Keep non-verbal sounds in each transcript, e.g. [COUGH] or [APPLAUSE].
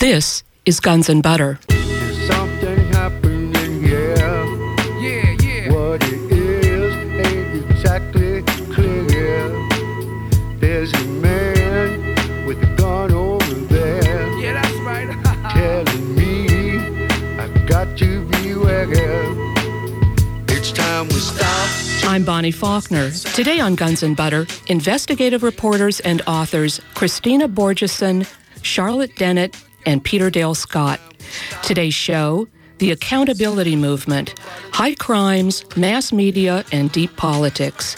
This is Guns and Butter. Something happening, yeah. Yeah, yeah. What it is ain't exactly clear. There's a man with a gun over there Yeah, that's right. [LAUGHS] telling me I got to beware. It's time we stop. I'm Bonnie Faulkner. Today on Guns and Butter, investigative reporters and authors Kristina Borjesson, Charlotte Dennett, and Peter Dale Scott. Today's show The Accountability Movement High Crimes, Mass Media, and Deep Politics.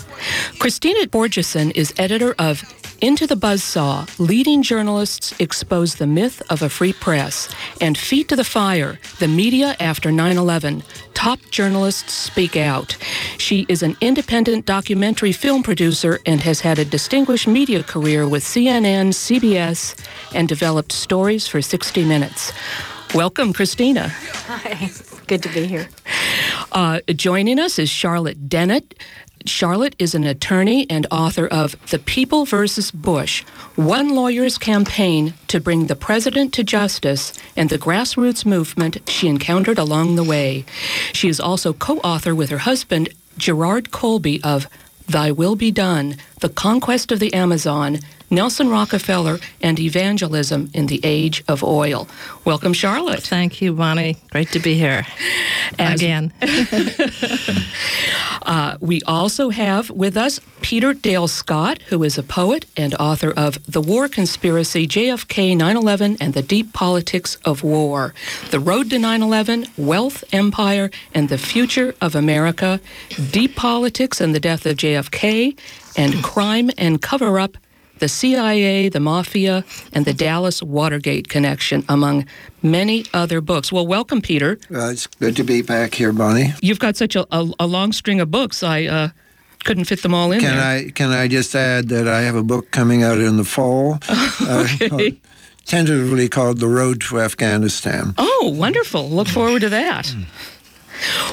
Kristina Borjesson is editor of Into the Buzzsaw Leading Journalists Expose the Myth of a Free Press, and Feet to the Fire The Media After 9 11 Top Journalists Speak Out. She is an independent documentary film producer and has had a distinguished media career with CNN, CBS, and developed stories for 60 Minutes. Welcome, Kristina. Hi, good to be here. Uh, joining us is Charlotte Dennett. Charlotte is an attorney and author of The People versus Bush One Lawyer's Campaign to Bring the President to Justice and the Grassroots Movement She Encountered Along the Way. She is also co author with her husband, Gerard Colby, of Thy Will Be Done The Conquest of the Amazon, Nelson Rockefeller, and Evangelism in the Age of Oil. Welcome, Charlotte. Thank you, Bonnie. Great to be here As- again. [LAUGHS] [LAUGHS] Uh, we also have with us Peter Dale Scott, who is a poet and author of The War Conspiracy, JFK, 9 11, and the Deep Politics of War, The Road to 9 11, Wealth, Empire, and the Future of America, Deep Politics and the Death of JFK, and Crime and Cover Up. The CIA, the Mafia, and the Dallas Watergate connection, among many other books. Well, welcome, Peter. Uh, it's good to be back here, Bonnie. You've got such a, a, a long string of books. I uh, couldn't fit them all in Can there. I can I just add that I have a book coming out in the fall, [LAUGHS] uh, called- tentatively called "The Road to Afghanistan." Oh, wonderful. Look forward to that.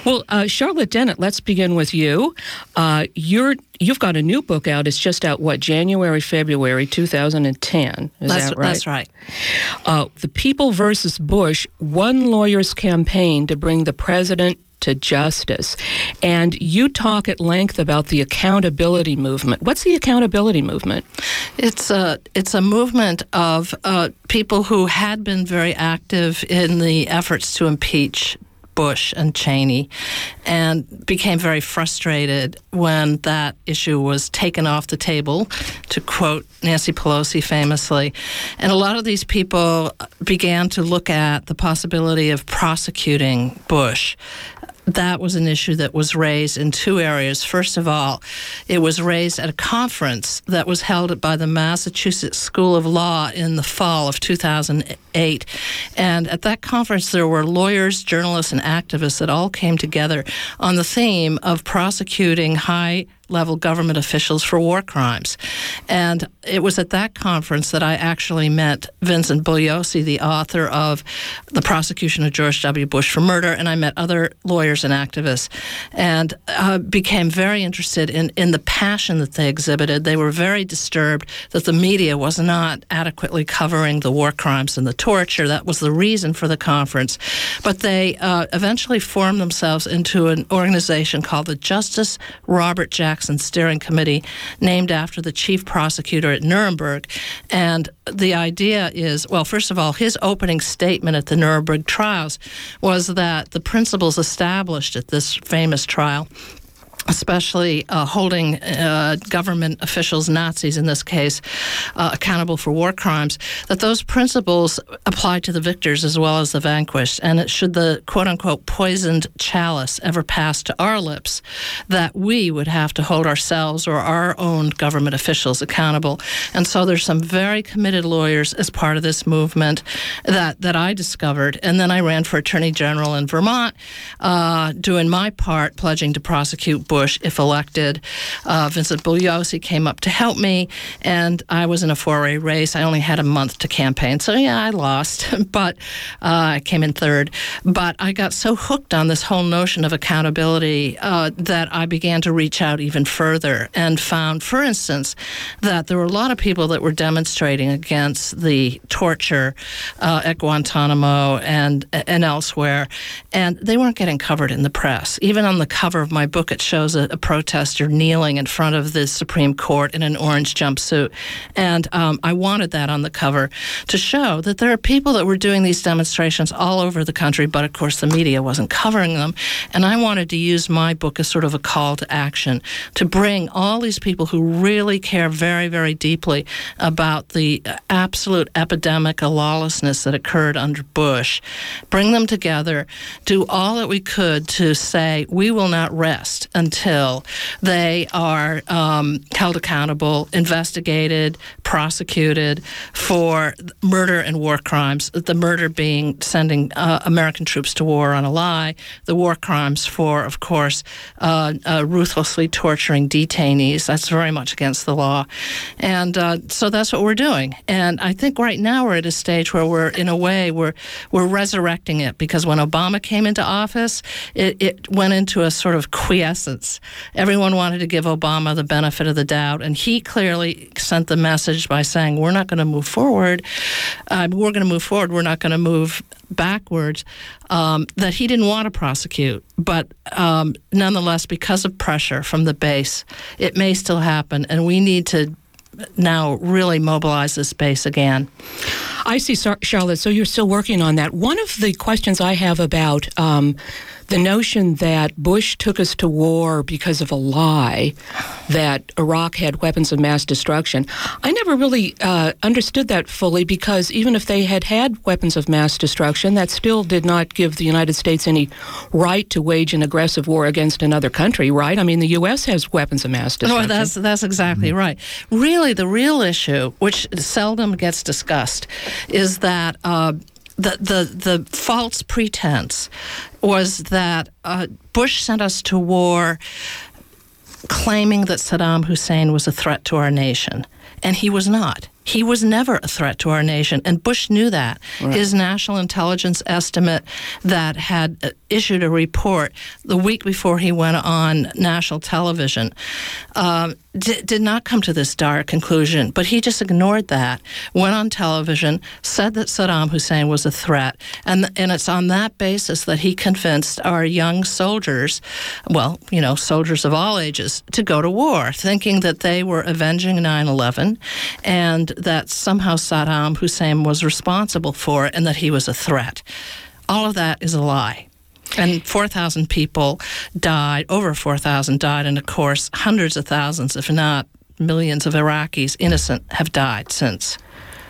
Well, uh, Charlotte Dennett, let's begin with you. Uh, you're you've got a new book out. It's just out. What January, February, 2010. Is that's, that right? that's right. Uh, the People versus Bush: One Lawyer's Campaign to Bring the President to Justice. And you talk at length about the accountability movement. What's the accountability movement? It's a it's a movement of uh, people who had been very active in the efforts to impeach Bush and Cheney, and became very frustrated when that issue was taken off the table, to quote Nancy Pelosi famously. And a lot of these people began to look at the possibility of prosecuting Bush that was an issue that was raised in two areas. First of all, it was raised at a conference that was held by the Massachusetts School of Law in the fall of 2008. And at that conference, there were lawyers, journalists, and activists that all came together on the theme of prosecuting high level government officials for war crimes. And it was at that conference that I actually met Vincent Bugliosi, the author of The Prosecution of George W. Bush for Murder, and I met other lawyers and activists and uh, became very interested in, in the passion that they exhibited. They were very disturbed that the media was not adequately covering the war crimes and the torture. That was the reason for the conference. But they uh, eventually formed themselves into an organization called the Justice Robert Jackson And steering Committee, named after the chief prosecutor at Nuremberg. And the idea is well, first of all, his opening statement at the Nuremberg trials was that the principles established at this famous trial especially uh, holding uh, government officials, Nazis in this case, uh, accountable for war crimes, that those principles apply to the victors as well as the vanquished. And it, should the quote unquote poisoned chalice ever pass to our lips, that we would have to hold ourselves or our own government officials accountable. And so there's some very committed lawyers as part of this movement that, that I discovered. And then I ran for Attorney General in Vermont, uh, doing my part, pledging to prosecute Bush Bush if elected. Uh, Vincent Bugliosi came up to help me, and I was in a four-way race. I only had a month to campaign, so yeah, I lost, [LAUGHS] but uh, I came in third. But I got so hooked on this whole notion of accountability uh, that I began to reach out even further and found, for instance, that there were a lot of people that were demonstrating against the torture uh, at Guantanamo and and elsewhere, and they weren't getting covered in the press. Even on the cover of my book, it shows a, a protester kneeling in front of the Supreme Court in an orange jumpsuit, and um, I wanted that on the cover to show that there are people that were doing these demonstrations all over the country, but of course the media wasn't covering them, and I wanted to use my book as sort of a call to action to bring all these people who really care very, very deeply about the absolute epidemic of lawlessness that occurred under Bush, bring them together, do all that we could to say we will not rest until they are um, held accountable, investigated, prosecuted for murder and war crimes. The murder being sending uh, American troops to war on a lie, the war crimes for, of course, uh, uh, ruthlessly torturing detainees. That's very much against the law. And uh, so that's what we're doing. And I think right now we're at a stage where we're, in a way, we're, we're resurrecting it because when Obama came into office, it, it went into a sort of quiescence. Everyone wanted to give Obama the benefit of the doubt, and he clearly sent the message by saying, We're not going to move forward. Uh, we're going to move forward. We're not going to move backwards um, that he didn't want to prosecute. But um, nonetheless, because of pressure from the base, it may still happen, and we need to now really mobilize this base again. I see, Charlotte. So you're still working on that. One of the questions I have about um, the notion that Bush took us to war because of a lie that Iraq had weapons of mass destruction. I never really uh, understood that fully because even if they had had weapons of mass destruction, that still did not give the United States any right to wage an aggressive war against another country, right? I mean, the U.S. has weapons of mass destruction. No, that's, that's exactly mm-hmm. right. Really, the real issue, which seldom gets discussed, is that. Uh, the, the, the false pretense was that uh, Bush sent us to war claiming that Saddam Hussein was a threat to our nation, and he was not. He was never a threat to our nation, and Bush knew that. Right. His national intelligence estimate that had uh, issued a report the week before he went on national television um, d- did not come to this dire conclusion, but he just ignored that, went on television, said that Saddam Hussein was a threat, and, and it's on that basis that he convinced our young soldiers, well, you know, soldiers of all ages, to go to war, thinking that they were avenging 9 11 and that somehow Saddam Hussein was responsible for it and that he was a threat. All of that is a lie. And 4,000 people died, over 4,000 died, and of course, hundreds of thousands, if not millions of Iraqis, innocent, have died since.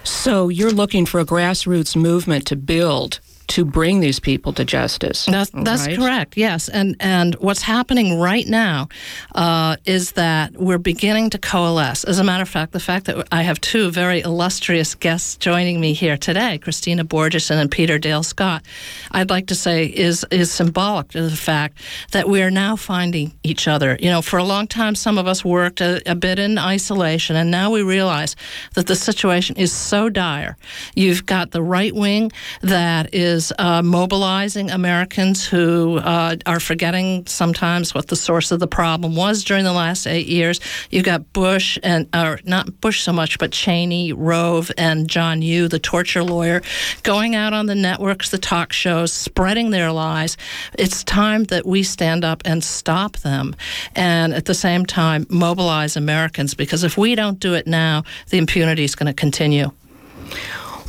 So you're looking for a grassroots movement to build to bring these people to justice. That's, that's right? correct. Yes, and and what's happening right now uh, is that we're beginning to coalesce. As a matter of fact, the fact that I have two very illustrious guests joining me here today, Kristina Borjesson and Peter Dale Scott, I'd like to say is is symbolic to the fact that we are now finding each other. You know, for a long time, some of us worked a, a bit in isolation, and now we realize that the situation is so dire. You've got the right wing that is is uh, mobilizing Americans who uh, are forgetting sometimes what the source of the problem was during the last eight years. You've got Bush and, or not Bush so much, but Cheney, Rove, and John Yoo, the torture lawyer, going out on the networks, the talk shows, spreading their lies. It's time that we stand up and stop them, and at the same time mobilize Americans because if we don't do it now, the impunity is going to continue.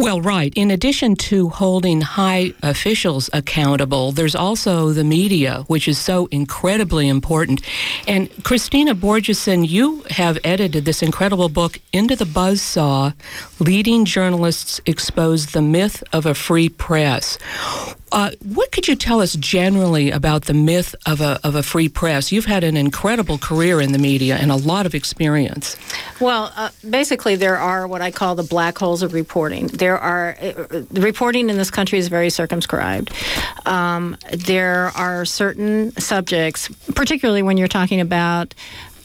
Well, right. In addition to holding high officials accountable, there's also the media, which is so incredibly important. And Kristina Borjesson, you have edited this incredible book, Into the Buzzsaw Leading Journalists Expose the Myth of a Free Press. Uh, what could you tell us generally about the myth of a, of a free press? You've had an incredible career in the media and a lot of experience. Well, uh, basically, there are what I call the black holes of reporting. There are uh, reporting in this country is very circumscribed. Um, there are certain subjects, particularly when you're talking about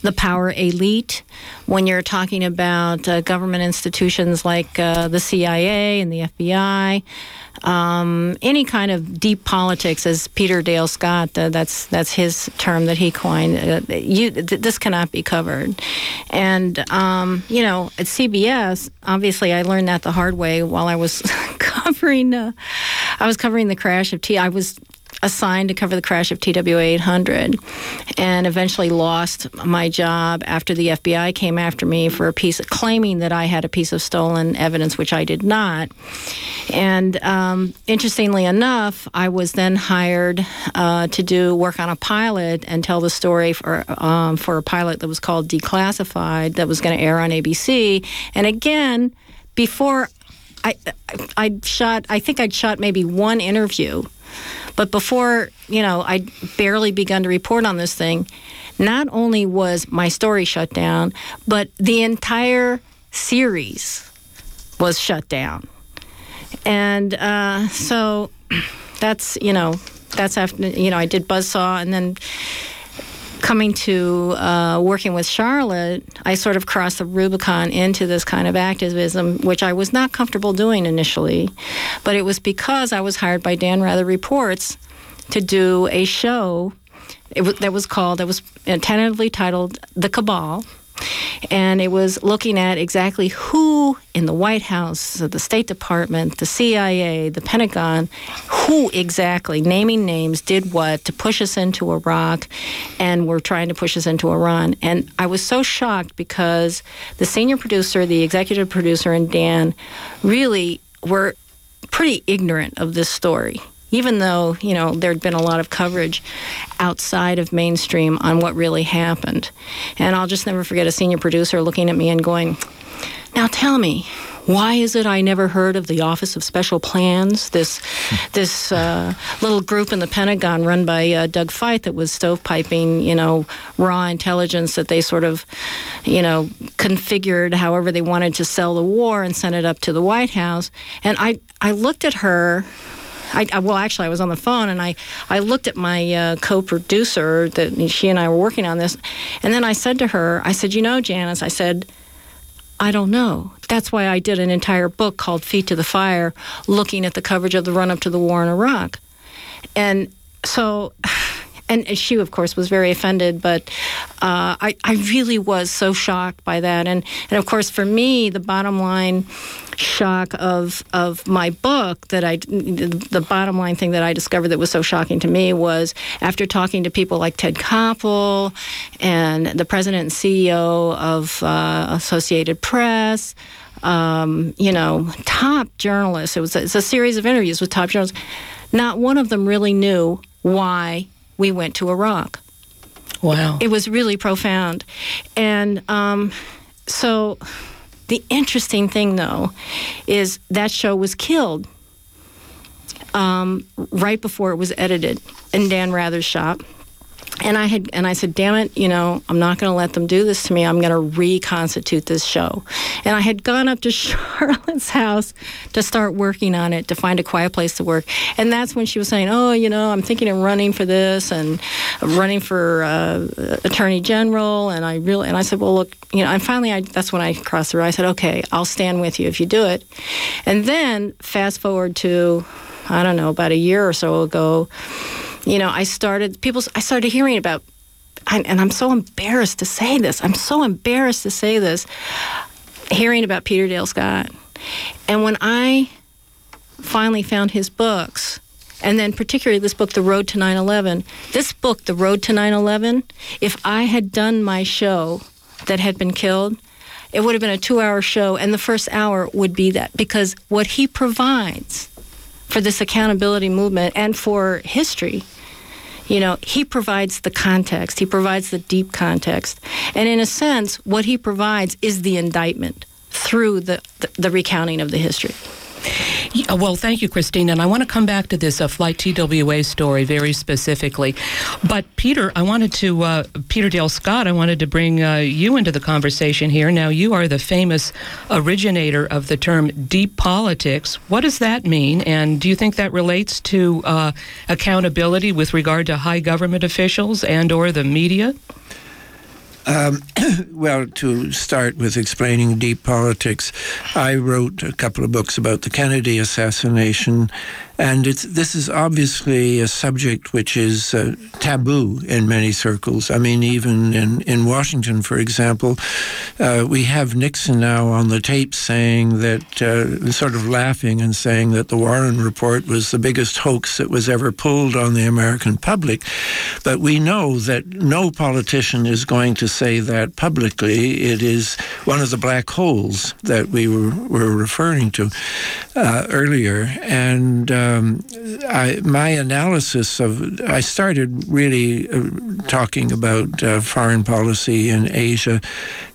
the power elite, when you're talking about uh, government institutions like uh, the CIA and the FBI, um, any kind of deep politics, as Peter Dale Scott, uh, that's that's his term that he coined. Uh, you, th- this cannot be covered, and um, you know, at CBS, obviously, I learned that the hard way while I was [LAUGHS] covering. Uh, I was covering the crash of T. I was assigned to cover the crash of TWA 800 and eventually lost my job after the FBI came after me for a piece of, claiming that I had a piece of stolen evidence, which I did not. And um, interestingly enough, I was then hired uh, to do work on a pilot and tell the story for, um, for a pilot that was called Declassified that was going to air on ABC. And again, before I, I shot, I think I'd shot maybe one interview but before, you know, I'd barely begun to report on this thing, not only was my story shut down, but the entire series was shut down. And uh, so [CLEARS THROAT] that's, you know, that's after, you know, I did Buzzsaw and then coming to uh, working with Charlotte, I sort of crossed the Rubicon into this kind of activism, which I was not comfortable doing initially. But it was because I was hired by Dan Rather Reports to do a show that was called, that was tentatively titled The Cabal and it was looking at exactly who in the White House, the State Department, the CIA, the Pentagon, who exactly, naming names, did what to push us into Iraq and were trying to push us into Iran. And I was so shocked because the senior producer, the executive producer, and Dan really were pretty ignorant of this story even though you know there'd been a lot of coverage outside of mainstream on what really happened. And I'll just never forget a senior producer looking at me and going, "Now tell me." Why is it I never heard of the Office of Special Plans, this [LAUGHS] this uh, little group in the Pentagon run by uh, Doug Feith that was stovepiping, you know, raw intelligence that they sort of, you know, configured however they wanted to sell the war and sent it up to the White House. And I I looked at her I, I, well, actually, I was on the phone and I, I looked at my uh, co-producer that she and I were working on this, and then I said to her, I said, you know, Janice, I said, I don't know. That's why I did an entire book called Feet to the Fire, looking at the coverage of the run-up to the war in Iraq, and so [LAUGHS] and she, of course, was very offended. But uh, I, I really was so shocked by that. And, and of course, for me, the bottom line shock of of my book that I the bottom line thing that I discovered that was so shocking to me was after talking to people like Ted Koppel and the president and CEO of uh, Associated Press. Um, you know, top journalists. It was a, it's a series of interviews with top journalists. Not one of them really knew why we went to Iraq. Wow. It was really profound. And um, so the interesting thing, though, is that show was killed um, right before it was edited in Dan Rather's shop and I had and I said, "Damn it, you know, I'm not going to let them do this to me. I'm going to reconstitute this show." And I had gone up to [LAUGHS] Charlotte's house to start working on it to find a quiet place to work. And that's when she was saying, "Oh, you know, I'm thinking of running for this and running for uh, attorney general." And I really and I said, "Well, look, you know." And finally, I, that's when I crossed the road. I said, "Okay, I'll stand with you if you do it." And then fast forward to I don't know about a year or so ago you know, I started people. I started hearing about, and I'm so embarrassed to say this. I'm so embarrassed to say this. Hearing about Peter Dale Scott, and when I finally found his books, and then particularly this book, The Road to 9/11. This book, The Road to 9/11. If I had done my show that had been killed, it would have been a two-hour show, and the first hour would be that because what he provides for this accountability movement and for history you know, he provides the context, he provides the deep context. And in a sense, what he provides is the indictment through the, the, the recounting of the history. Yeah, well, thank you, Christine. And I want to come back to this uh, Flight TWA story very specifically. But, Peter, I wanted to, uh, Peter Dale Scott, I wanted to bring uh, you into the conversation here. Now, you are the famous originator of the term deep politics. What does that mean? And do you think that relates to uh, accountability with regard to high government officials and or the media? Um, [COUGHS] well, to start with explaining deep politics, I wrote a couple of books about the Kennedy assassination, and this is obviously a subject which is uh, taboo in many circles. I mean, even in, in Washington, for example, uh, we have Nixon now on the tape saying that, uh, sort of laughing and saying that the Warren report was the biggest hoax that was ever pulled on the American public. But we know that no politician is going to say that publicly. It is one of the black holes that we were, were referring to uh, earlier. And um, I, my analysis of I started really uh, talking about uh, foreign policy in Asia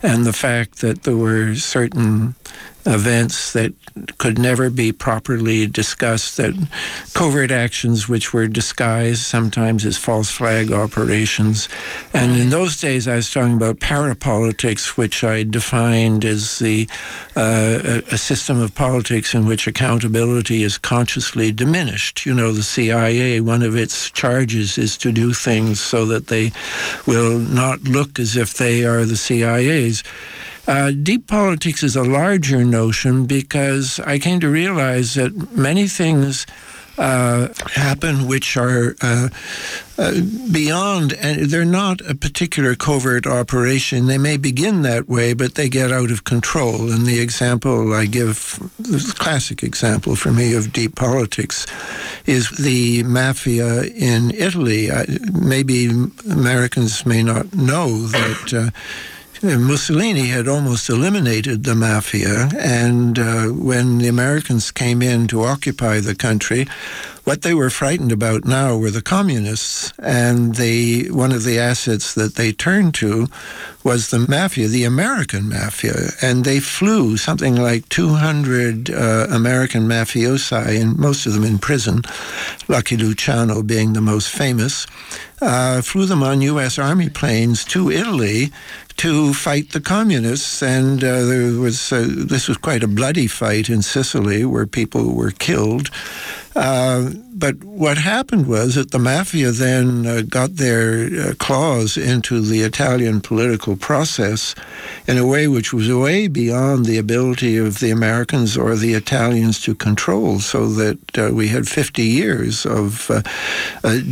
and the fact that there were certain events that could never be properly discussed, that covert actions which were disguised sometimes as false flag operations. And in those days, I was talking about parapolitics, which I defined as the uh, a system of politics in which accountability is consciously diminished. You know, the CIA, one of its charges is to do things so that they will not look as if they are the CIA's. Uh, deep politics is a larger notion because I came to realize that many things uh, happen which are uh, uh, beyond, and they're not a particular covert operation. They may begin that way, but they get out of control. And the example I give, the classic example for me of deep politics, is the mafia in Italy. I, maybe Americans may not know that uh, Mussolini had almost eliminated the mafia, and uh, when the Americans came in to occupy the country, what they were frightened about now were the communists, and they one of the assets that they turned to was the mafia, the American mafia, and they flew something like 200 uh, American mafiosi, and most of them in prison. Lucky Luciano being the most famous. Uh, flew them on U.S. Army planes to Italy to fight the communists, and uh, there was uh, this was quite a bloody fight in Sicily where people were killed. Uh, but what happened was that the mafia then uh, got their uh, claws into the Italian political process in a way which was way beyond the ability of the Americans or the Italians to control, so that uh, we had 50 years of uh,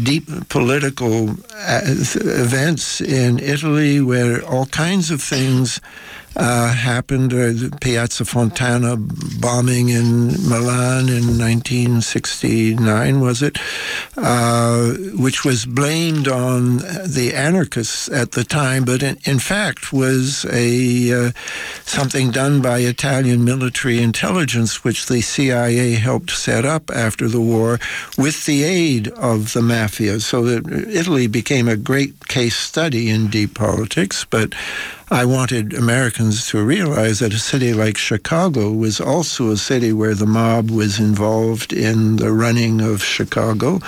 deep political events in Italy where all kinds of things uh, happened, uh, Piazza Fontana bombing in Milan in 1969, was it? Uh, which was blamed on the anarchists at the time, but in, in fact was a uh, something done by Italian military intelligence, which the CIA helped set up after the war with the aid of the mafia. So that Italy became a great case study in deep politics, but I wanted Americans to realize that a city like Chicago was also a city where the mob was involved in the running of Chicago.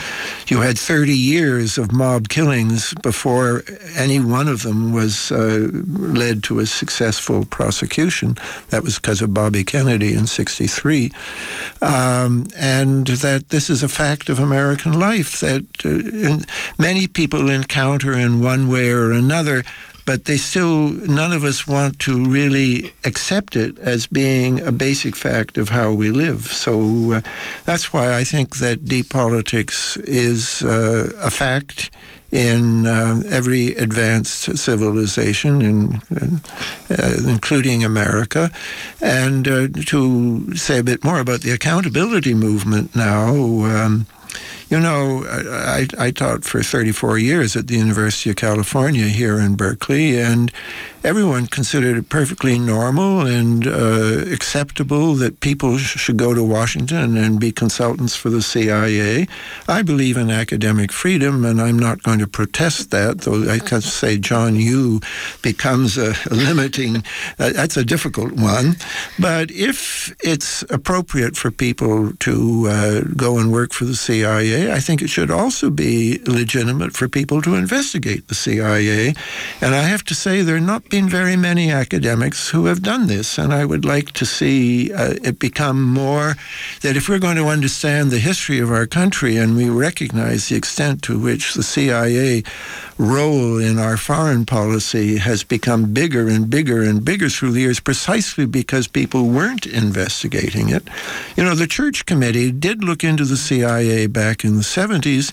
You had 30 years of mob killings before any one of them was uh, led to a successful prosecution. That was because of Bobby Kennedy in 63. Um, and that this is a fact of American life that uh, many people encounter in one way or another but they still, none of us want to really accept it as being a basic fact of how we live. So uh, that's why I think that deep politics is uh, a fact in uh, every advanced civilization, in, uh, including America. And uh, to say a bit more about the accountability movement now, um, You know, I, I taught for 34 years at the University of California here in Berkeley, and everyone considered it perfectly normal and uh, acceptable that people sh- should go to Washington and be consultants for the CIA. I believe in academic freedom, and I'm not going to protest that, though I can say John Yoo becomes a, a limiting, uh, that's a difficult one. But if it's appropriate for people to uh, go and work for the CIA, I think it should also be legitimate for people to investigate the CIA. And I have to say, there have not been very many academics who have done this. And I would like to see uh, it become more that if we're going to understand the history of our country and we recognize the extent to which the CIA role in our foreign policy has become bigger and bigger and bigger through the years precisely because people weren't investigating it. You know, the Church Committee did look into the CIA back in the 70s,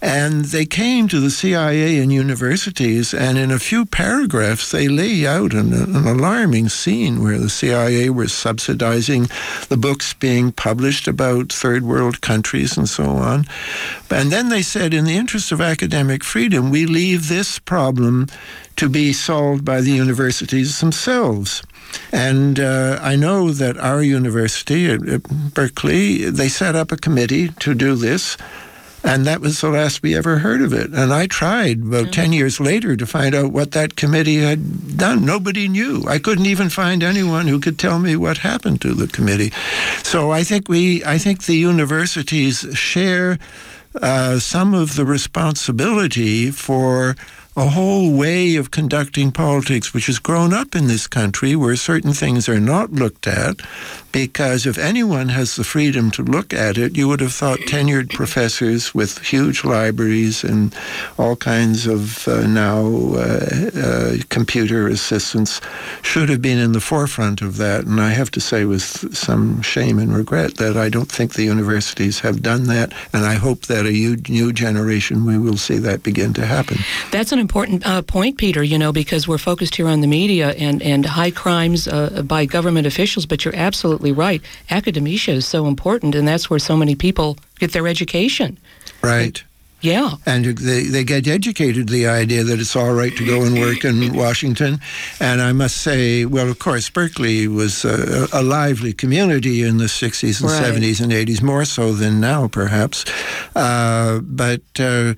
and they came to the CIA and universities, and in a few paragraphs, they lay out an, an alarming scene where the CIA was subsidizing the books being published about third world countries and so on. And then they said, in the interest of academic freedom, we leave this problem to be solved by the universities themselves. And uh, I know that our university at, at Berkeley, they set up a committee to do this. And that was the last we ever heard of it. And I tried about mm-hmm. 10 years later to find out what that committee had done. Nobody knew. I couldn't even find anyone who could tell me what happened to the committee. So I think we, I think the universities share uh, some of the responsibility for a whole way of conducting politics which has grown up in this country where certain things are not looked at because if anyone has the freedom to look at it, you would have thought tenured professors with huge libraries and all kinds of uh, now uh, uh, computer assistance should have been in the forefront of that. And I have to say, with some shame and regret, that I don't think the universities have done that. And I hope that a new generation we will see that begin to happen. That's an important uh, point, Peter. You know, because we're focused here on the media and and high crimes uh, by government officials, but you're absolutely right. Academia is so important, and that's where so many people get their education. Right. Yeah. And they, they get educated the idea that it's all right to go and work in Washington. And I must say, well, of course, Berkeley was a, a lively community in the 60s and right. 70s and 80s, more so than now, perhaps. Uh, but uh,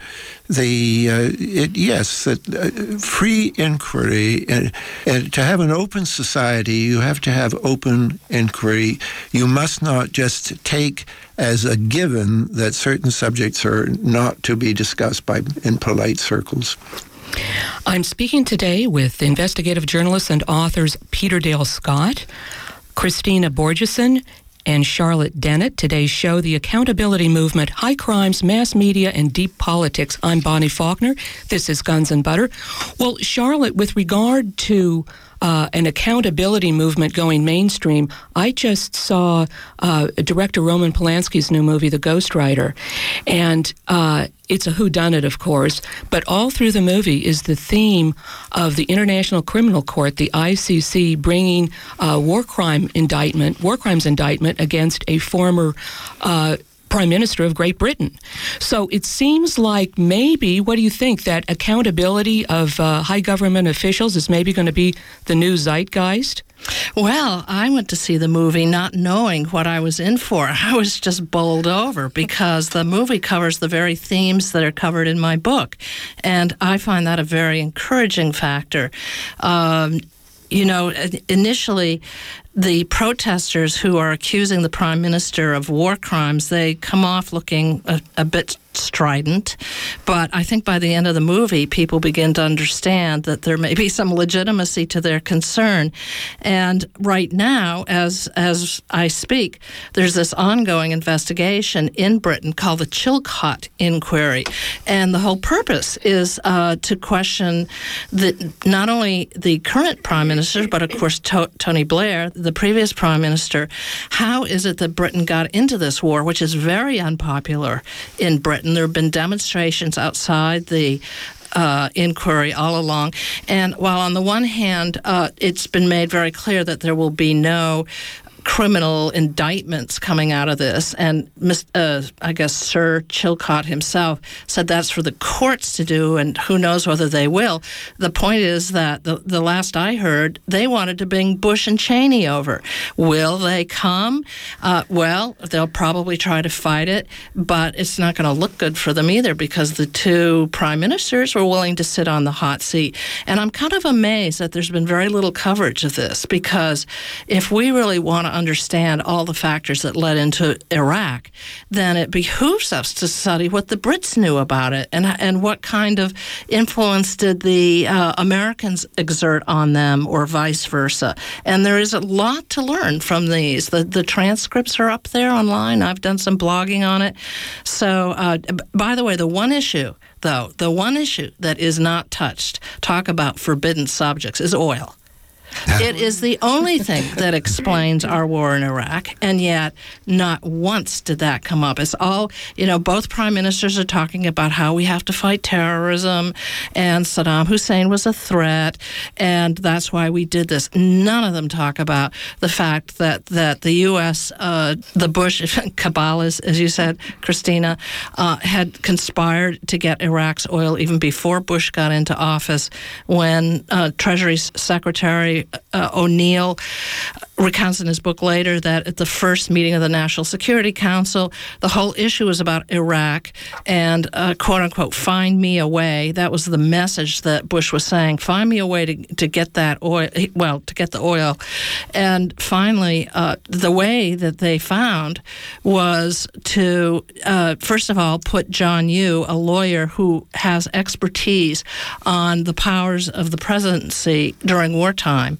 the uh, it, yes, that uh, free inquiry and, and, to have an open society, you have to have open inquiry. You must not just take as a given that certain subjects are not to be discussed by in polite circles. I'm speaking today with investigative journalists and authors Peter Dale Scott, Kristina Borjesson, and Charlotte Dennett. Today's show, The Accountability Movement, High Crimes, Mass Media, and Deep Politics. I'm Bonnie Faulkner. This is Guns and Butter. Well, Charlotte, with regard to uh, an accountability movement going mainstream. I just saw uh, director Roman Polanski's new movie, The Ghostwriter, and uh, it's a whodunit, of course, but all through the movie is the theme of the International Criminal Court, the ICC, bringing uh, war crime indictment, war crimes indictment against a former uh, Prime Minister of Great Britain. So it seems like maybe, what do you think, that accountability of uh, high government officials is maybe going to be the new zeitgeist? Well, I went to see the movie not knowing what I was in for. [LAUGHS] I was just bowled over because the movie covers the very themes that are covered in my book. And I find that a very encouraging factor. Um, you know, initially the protesters who are accusing the prime minister of war crimes, they come off looking a, a, bit strident. But I think by the end of the movie, people begin to understand that there may be some legitimacy to their concern. And right now, as as I speak, there's this ongoing investigation in Britain called the Chilcot Inquiry, and the whole purpose is uh, to question the not only the current prime minister, but of course to- Tony Blair the previous prime minister, how is it that Britain got into this war, which is very unpopular in Britain? There have been demonstrations outside the uh, inquiry all along. And while on the one hand, uh, it's been made very clear that there will be no criminal indictments coming out of this. And uh, I guess Sir Chilcot himself said that's for the courts to do, and who knows whether they will. The point is that the, the last I heard, they wanted to bring Bush and Cheney over. Will they come? Uh, well, they'll probably try to fight it, but it's not going to look good for them either because the two prime ministers were willing to sit on the hot seat. And I'm kind of amazed that there's been very little coverage of this because if we really want to understand all the factors that led into Iraq, then it behooves us to study what the Brits knew about it and, and what kind of influence did the uh, Americans exert on them or vice versa. And there is a lot to learn from these. The, the transcripts are up there online. I've done some blogging on it. So, uh, by the way, the one issue, though, the one issue that is not touched, talk about forbidden subjects, is oil. [LAUGHS] it is the only thing that explains our war in Iraq, and yet not once did that come up. It's all, you know, both prime ministers are talking about how we have to fight terrorism, and Saddam Hussein was a threat, and that's why we did this. None of them talk about the fact that, that the U.S., uh, the Bush [LAUGHS] cabal, as, you said, Kristina, uh, had conspired to get Iraq's oil even before Bush got into office when uh, Treasury Secretary Uh, O'Neill recounts in his book later that at the first meeting of the National Security Council, the whole issue was about Iraq and uh, quote unquote, find me a way. That was the message that Bush was saying find me a way to, to get that oil, well, to get the oil. And finally, uh, the way that they found was to, uh, first of all, put John Yoo, a lawyer who has expertise on the powers of the presidency during wartime,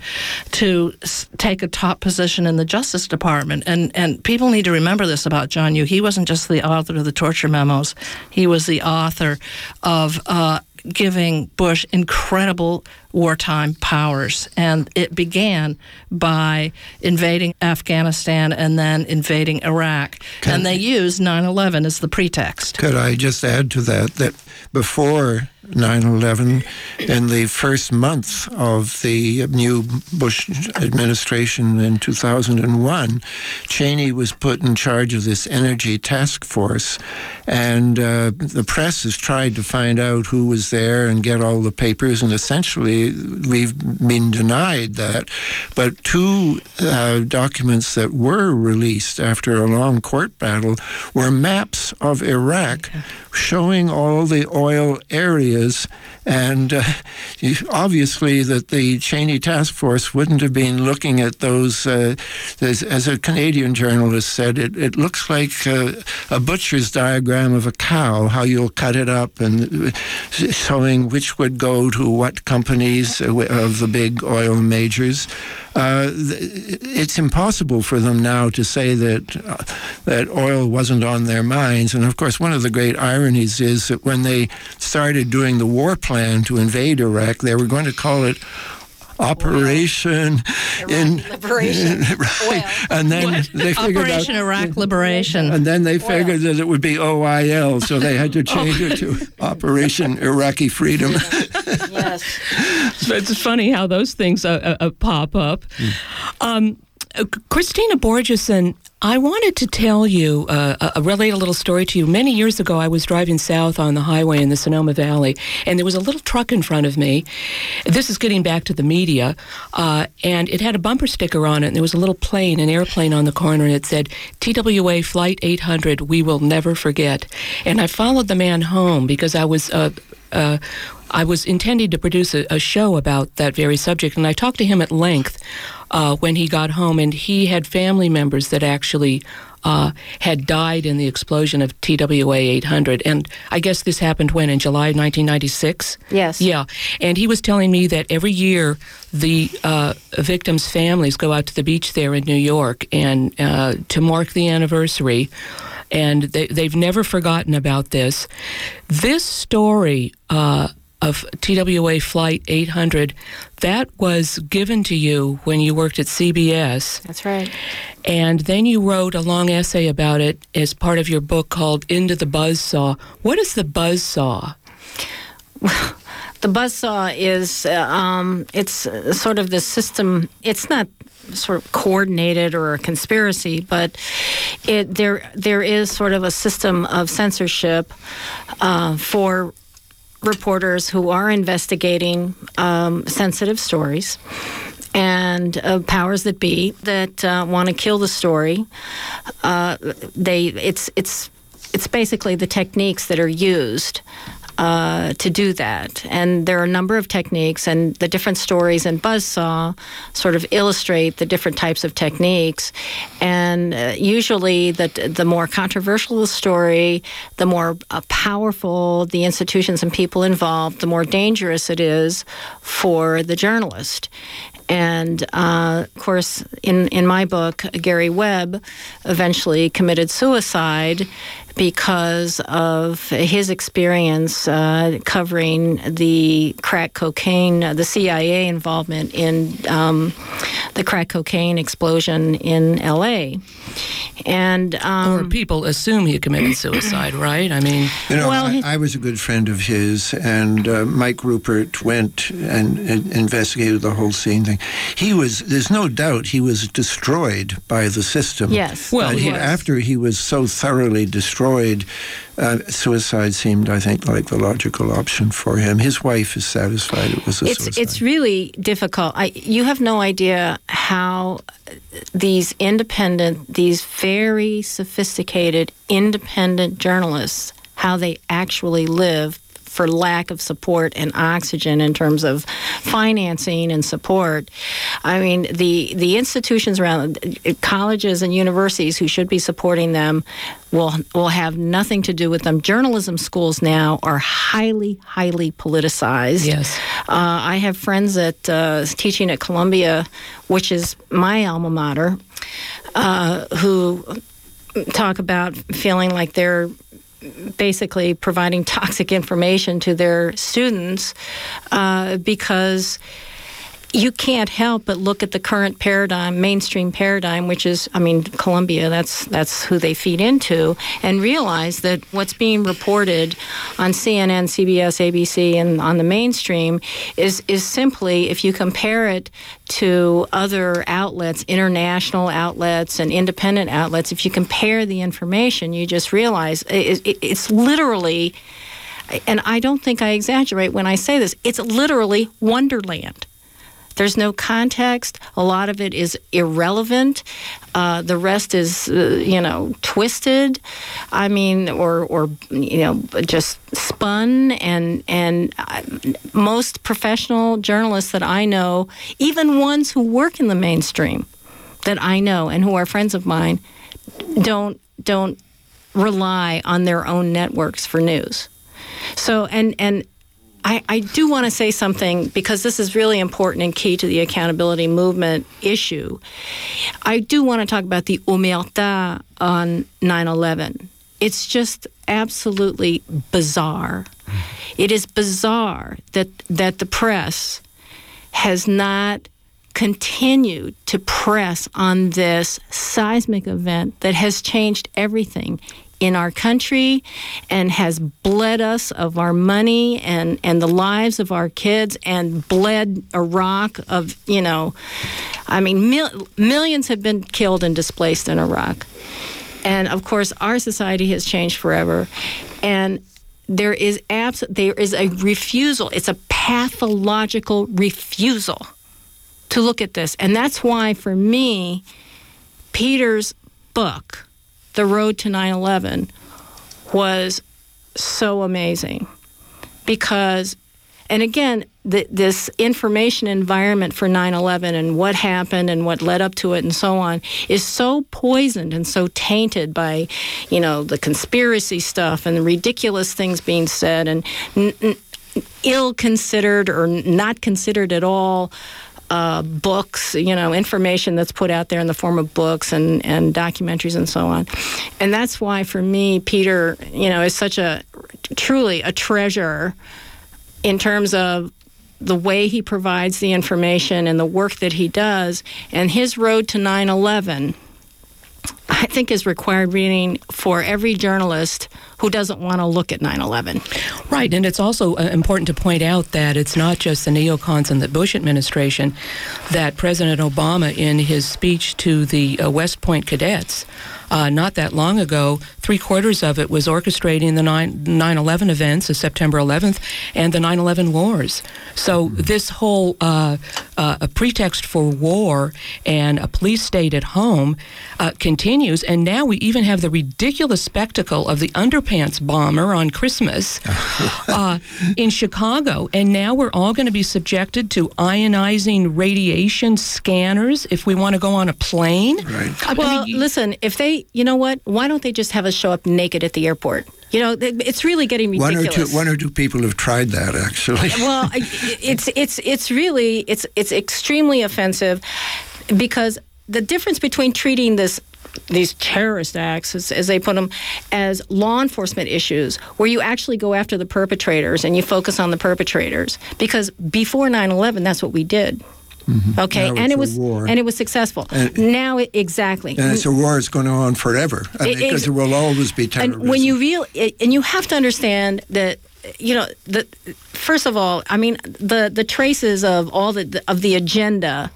to take a top top position in the Justice Department. And, and people need to remember this about John Yoo. He wasn't just the author of the torture memos, he was the author of uh, giving Bush incredible wartime powers. And it began by invading Afghanistan and then invading Iraq. Can and they used 9 11 as the pretext. Could I just add to that that before 9 11, in the first month of the new Bush administration in 2001, Cheney was put in charge of this energy task force. And uh, the press has tried to find out who was there and get all the papers, and essentially we've been denied that. But two uh, documents that were released after a long court battle were maps of Iraq showing all the oil areas is and uh, obviously, that the Cheney task force wouldn't have been looking at those. Uh, as, as, a Canadian journalist said, it, it looks like uh, a butcher's diagram of a cow, how you'll cut it up and uh, showing which would go to what companies uh, of the big oil majors. It's impossible for them now to say that that oil wasn't on their minds. And of course, one of the great ironies is that when they started doing the war plan to invade Iraq, they were going to call it Operation in Liberation, [LAUGHS] right? And then what? they figured Operation out, Iraq Liberation, and then they figured oil. that it would be OIL, so they had to [LAUGHS] change it to Operation Iraqi Freedom. [LAUGHS] yes, it's funny how those things uh, uh, pop up. Mm. Um, uh, Kristina Borjesson, I wanted to tell you, uh, uh, relate a little story to you. Many years ago, I was driving south on the highway in the Sonoma Valley, and there was a little truck in front of me. This is getting back to the media, uh, and it had a bumper sticker on it, and there was a little plane, an airplane on the corner, and it said, TWA Flight 800, we will never forget. And I followed the man home because I was uh, uh, I was intending to produce a, a, show about that very subject, and I talked to him at length uh, when he got home, and he had family members that actually uh, had died in the explosion of TWA 800. And I guess this happened when, in July 1996? Yes. Yeah. And he was telling me that every year the uh, victims' families go out to the beach there in New York and uh, to mark the anniversary and they, have never forgotten about this. This story uh, of TWA Flight 800, that was given to you when you worked at CBS. That's right. And then you wrote a long essay about it as part of your book called Into the Buzz Saw. What is the buzz saw? Well, the buzzsaw is uh, um, it's uh, sort of the system. It's not sort of coordinated or a conspiracy, but it there there is sort of a system of censorship uh, for reporters who are investigating um, sensitive stories and uh, powers that be that uh, want to kill the story. Uh, they it's it's it's basically the techniques that are used uh, to do that. And there are a number of techniques, and the different stories in Buzzsaw sort of illustrate the different types of techniques. And uh, usually, the, the more controversial the story, the more uh, powerful the institutions and people involved, the more dangerous it is for the journalist. And uh, of course, in, in my book, Gary Webb eventually committed suicide because of his experience uh, covering the crack cocaine, uh, the CIA involvement in um, the crack cocaine explosion in LA. And um, or people assume he committed suicide, right? I mean, you know, well, I, I was a good friend of his, and uh, Mike Ruppert went and, and investigated the whole scene thing. He was, there's no doubt, he was destroyed by the system. Yes. Well, he he- after he was so thoroughly destroyed, uh, suicide seemed, I think, like the logical option for him. His wife is satisfied it was a it's suicide. it's really difficult. I, you have no idea how these independent, these very sophisticated independent journalists, how they actually live for lack of support and oxygen in terms of financing and support. I mean, the the institutions around colleges and universities who should be supporting them will will have nothing to do with them. Journalism schools now are highly highly politicized. Yes. Uh, I have friends that uh, teaching at Columbia, which is my alma mater, uh, who talk about feeling like they're basically providing [LAUGHS] toxic information to their students uh, because you can't help but look at the current paradigm, mainstream paradigm, which is, I mean, Columbia. That's that's who they feed into, and realize that what's being reported on CNN, CBS, ABC, and on the mainstream is is simply, if you compare it to other outlets, international outlets and independent outlets, if you compare the information, you just realize it, it, it's literally. And I don't think I exaggerate when I say this. It's literally Wonderland. There's no context. A lot of it is irrelevant. Uh, the rest is, uh, you know, twisted. I mean, or or you know, just spun. And and I, most professional journalists that I know, even ones who work in the mainstream, that I know and who are friends of mine, don't don't rely on their own networks for news. So and and I, I do want to say something because this is really important and key to the accountability movement issue. I do want to talk about the omerta on 9 11. It's just absolutely bizarre. It is bizarre that, that the press has not continued to press on this seismic event that has changed everything in our country and has bled us of our money and, and the lives of our kids and bled Iraq of, you know, I mean, mil- millions have been killed and displaced in Iraq. And of course, our society has changed forever. And there is abs- there is a refusal. It's a pathological refusal to look at this. And that's why, for me, Peter's book, The Road to 9 11, was so amazing. Because, and again, the, this information environment for 9 11 and what happened and what led up to it and so on is so poisoned and so tainted by, you know, the conspiracy stuff and the ridiculous things being said and n- n- ill considered or not considered at all uh, books, you know, information that's put out there in the form of books and, and documentaries and so on. And that's why, for me, Peter, you know, is such a truly a treasure in terms of the way he provides the information and the work that he does. And his road to 9 11, I think is required reading for every journalist who doesn't want to look at 9/11. Right, and it's also uh, important to point out that it's not just the neocons and the Bush administration. That President Obama, in his speech to the uh, West Point cadets, uh, not that long ago, three quarters of it was orchestrating the 9 11 events of September 11th and the 9 11 wars. So this whole uh, uh, a pretext for war and a police state at home uh, continues, and now we even have the ridiculous spectacle of the underpants bomber on Christmas [LAUGHS] uh, in Chicago, and now we're all going to be subjected to ionizing radiation scanners if we want to go on a plane. Right. I Well, mean, you- listen, if they, you know what? Why don't they just have us show up naked at the airport? You know, it's really getting One or ridiculous. two, one or two people have tried that actually. [LAUGHS] well, it's it's it's really it's it's extremely offensive because the difference between treating this these terrorist acts, as, as they put them, as law enforcement issues, where you actually go after the perpetrators and you focus on the perpetrators, because before 9/11, that's what we did. Okay, Mm-hmm. Now and it was war. and it was successful. And- now it exactly. and it's a war that's going on forever I mean, It- because it- there will always be terrorism. And when you real and you have to understand that you know the first of all, I mean the the traces of all the of the agenda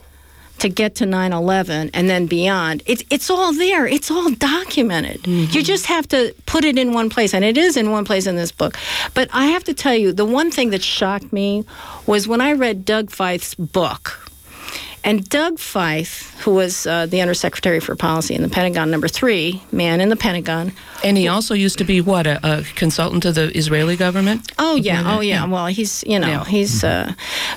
to get to 9/11 and then beyond. It's it's all there. It's all documented. You just have to put it in one place and it is in one place in this book. But I have to tell you the one thing that shocked me was when I read Doug Feith's book. And Doug Feith, who was uh, the Undersecretary for Policy in the Pentagon, number three man in the Pentagon, and he also used to be what a, a consultant to the Israeli government. Oh yeah, Yeah, oh yeah. yeah. Well, he's you know Yeah. he's, uh,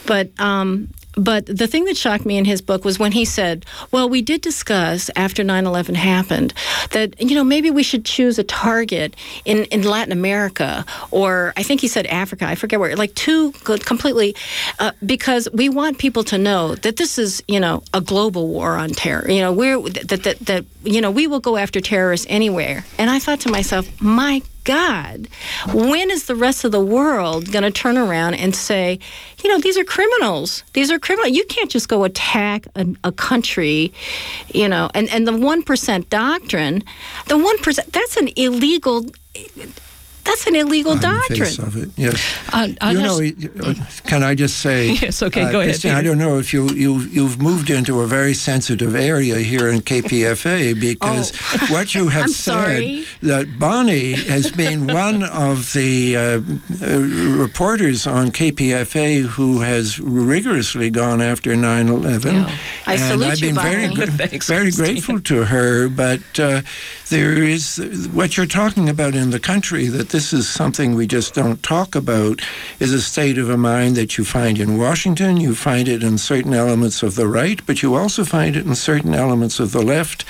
but um, but the thing that shocked me in his book was when he said, "Well, we did discuss after 9/11 happened that you know maybe we should choose a target in in Latin America or I think he said Africa. I forget where. Like two completely uh, because we want people to know that this is you know a global war on terror. You know we're that that that you know we will go after terrorists anywhere. And I thought to myself, my God, when is the rest of the world going to turn around and say, you know, these are criminals. These are criminals. You can't just go attack a, a country, you know. And, and the 1% doctrine, the 1%, that's an illegal. That's an illegal on the doctrine. face of it, yes. Uh, I you know, uh, can I just say? [LAUGHS] Yes, okay, uh, go ahead, Christine, I don't know if you you you've moved into a very sensitive area here in KPFA [LAUGHS] because [LAUGHS] what you have said sorry. that Bonnie has been one of the uh, uh, reporters on KPFA who has rigorously gone after 9/11. Yeah. I and salute I've you, been very Bonnie. Thanks, very Christine. grateful to her, but uh, there is what you're talking about in the country that this is something we just don't talk about is a state of a mind that you find in Washington, you find it in certain elements of the right, but you also find it in certain elements of the left.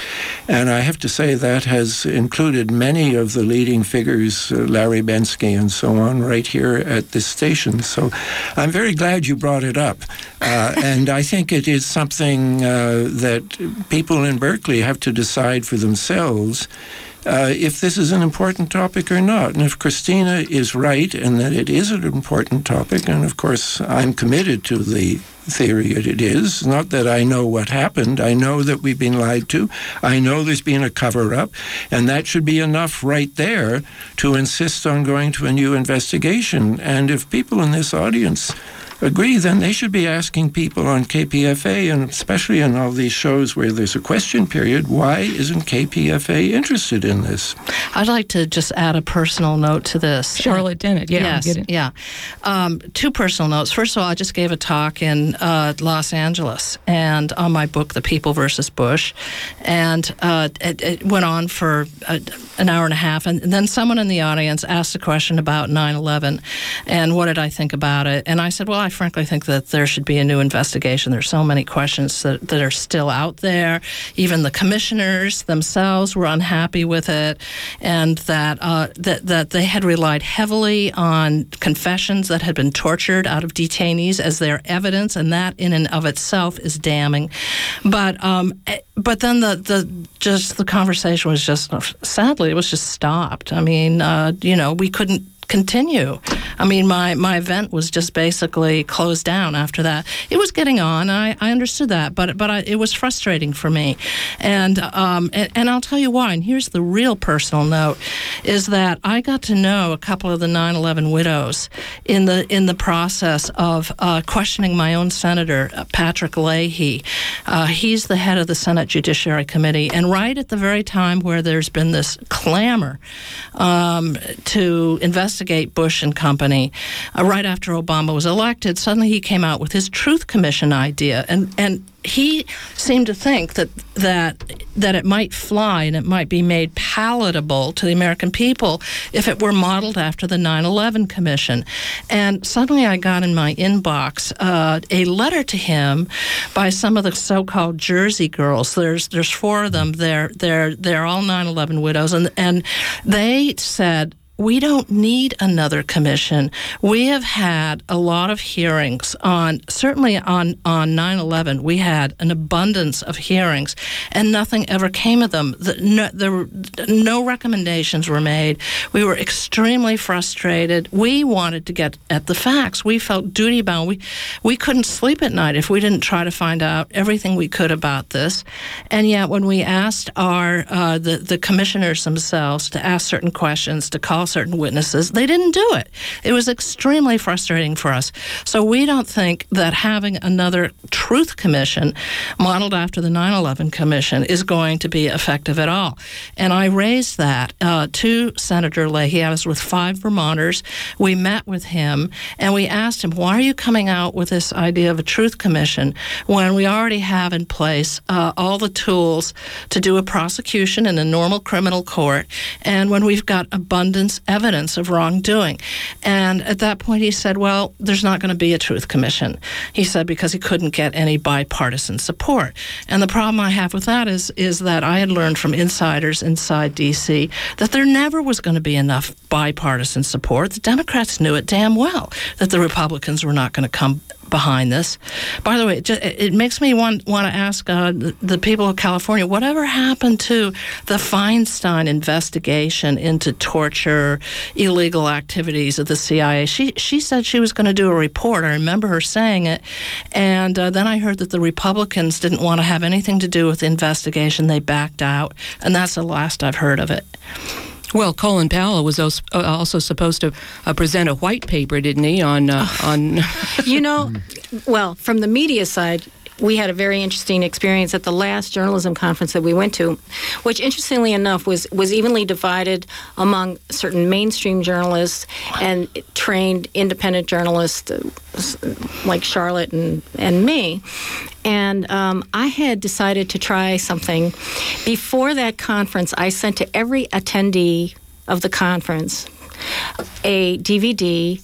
And I have to say that has included many of the leading figures, uh, Larry Bensky and so on, right here at this station. So I'm very glad you brought it up. Uh, and I think it is something uh, that people in Berkeley have to decide for themselves uh, if this is an important topic or not. And if Kristina is right and that it is an important topic, and of course I'm committed to the theory that it is, not that I know what happened, I know that we've been lied to, I know there's been a cover up, and that should be enough right there to insist on going to a new investigation. And if people in this audience agree, then they should be asking people on KPFA, and especially in all these shows where there's a question period, why isn't KPFA interested in this? I'd like to just add a personal note to this. Charlotte Dennett, yeah, yes, get it. yeah. Um, two personal notes. First of all, I just gave a talk in uh, Los Angeles and on my book, The People versus Bush, and uh, it, it went on for a, an hour and a half, and then someone in the audience asked a question about 9/11, and what did I think about it? And I said, well, I frankly think that there should be a new investigation. There's so many questions that, that are still out there. Even the commissioners themselves were unhappy with it, and that uh, that that they had relied heavily on confessions that had been tortured out of detainees as their evidence, and that in and of itself is damning. But um, eh, but then the the just the conversation was just sadly it was just stopped. I mean, uh, you know, we couldn't continue I mean, my, my event was just basically closed down after that. It was getting on. I, I understood that, but but I, it was frustrating for me, and, um, and and I'll tell you why. And here's the real personal note: is that I got to know a couple of the 9/11 widows in the in the process of uh, questioning my own senator uh, Patrick Leahy. Uh, he's the head of the Senate Judiciary Committee, and right at the very time where there's been this clamor um, to investigate Bush and company, uh, right after Obama was elected, suddenly he came out with his Truth Commission idea, and and he seemed to think that that that it might fly and it might be made palatable to the American people if it were modeled after the 9/11 Commission. And suddenly, I got in my inbox uh, a letter to him by some of the so-called Jersey girls. There's there's four of them. They're they're they're all 9/11 widows, and and they said we don't need another commission. We have had a lot of hearings on, certainly on, on 9-11, we had an abundance of hearings and nothing ever came of them. The, no, the, no recommendations were made. We were extremely frustrated. We wanted to get at the facts. We felt duty bound. We, we couldn't sleep at night if we didn't try to find out everything we could about this. And yet when we asked our, uh, the, the commissioners themselves to ask certain questions, to call certain witnesses. They didn't do it. It was extremely frustrating for us. So we don't think that having another truth commission modeled after the 9 11 commission is going to be effective at all. And I raised that uh, to Senator Leahy. I was with five Vermonters. We met with him and we asked him, why are you coming out with this idea of a truth commission when we already have in place uh, all the tools to do a prosecution in a normal criminal court and when we've got abundance evidence of wrongdoing. And at that point, he said, Well, there's not going to be a truth commission. He said, because he couldn't get any bipartisan support. And the problem I have with that is, is that I had learned from insiders inside D.C. that there never was going to be enough bipartisan support. The Democrats knew it damn well that the Republicans were not going to come behind this. By the way, it, just, it makes me want want to ask uh, the, the, people of California, whatever happened to the Feinstein investigation into torture, illegal activities of the CIA? She she said she was going to do a report. I remember her saying it, and uh, then I heard that the Republicans didn't want to have anything to do with the investigation. They backed out, and that's the last I've heard of it. Well, Colin Powell was uh, also supposed to uh, present a white paper, didn't he? On uh, on. [LAUGHS] you know, [LAUGHS] well, from the media side, we had a very interesting experience at the last journalism conference that we went to, which interestingly enough was was evenly divided among certain mainstream journalists and trained independent journalists uh, like Charlotte and and me. And um, I had decided to try something. Before that conference, I sent to every attendee of the conference a DVD